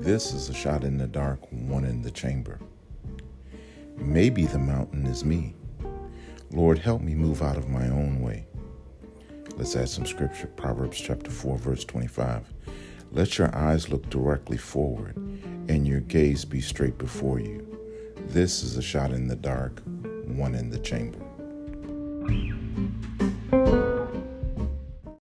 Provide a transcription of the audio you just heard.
This is a shot in the dark, one in the chamber. Maybe the mountain is me. Lord, help me move out of my own way. Let's add some scripture. Proverbs chapter 4, verse 25. Let your eyes look directly forward and your gaze be straight before you. This is a shot in the dark, one in the chamber.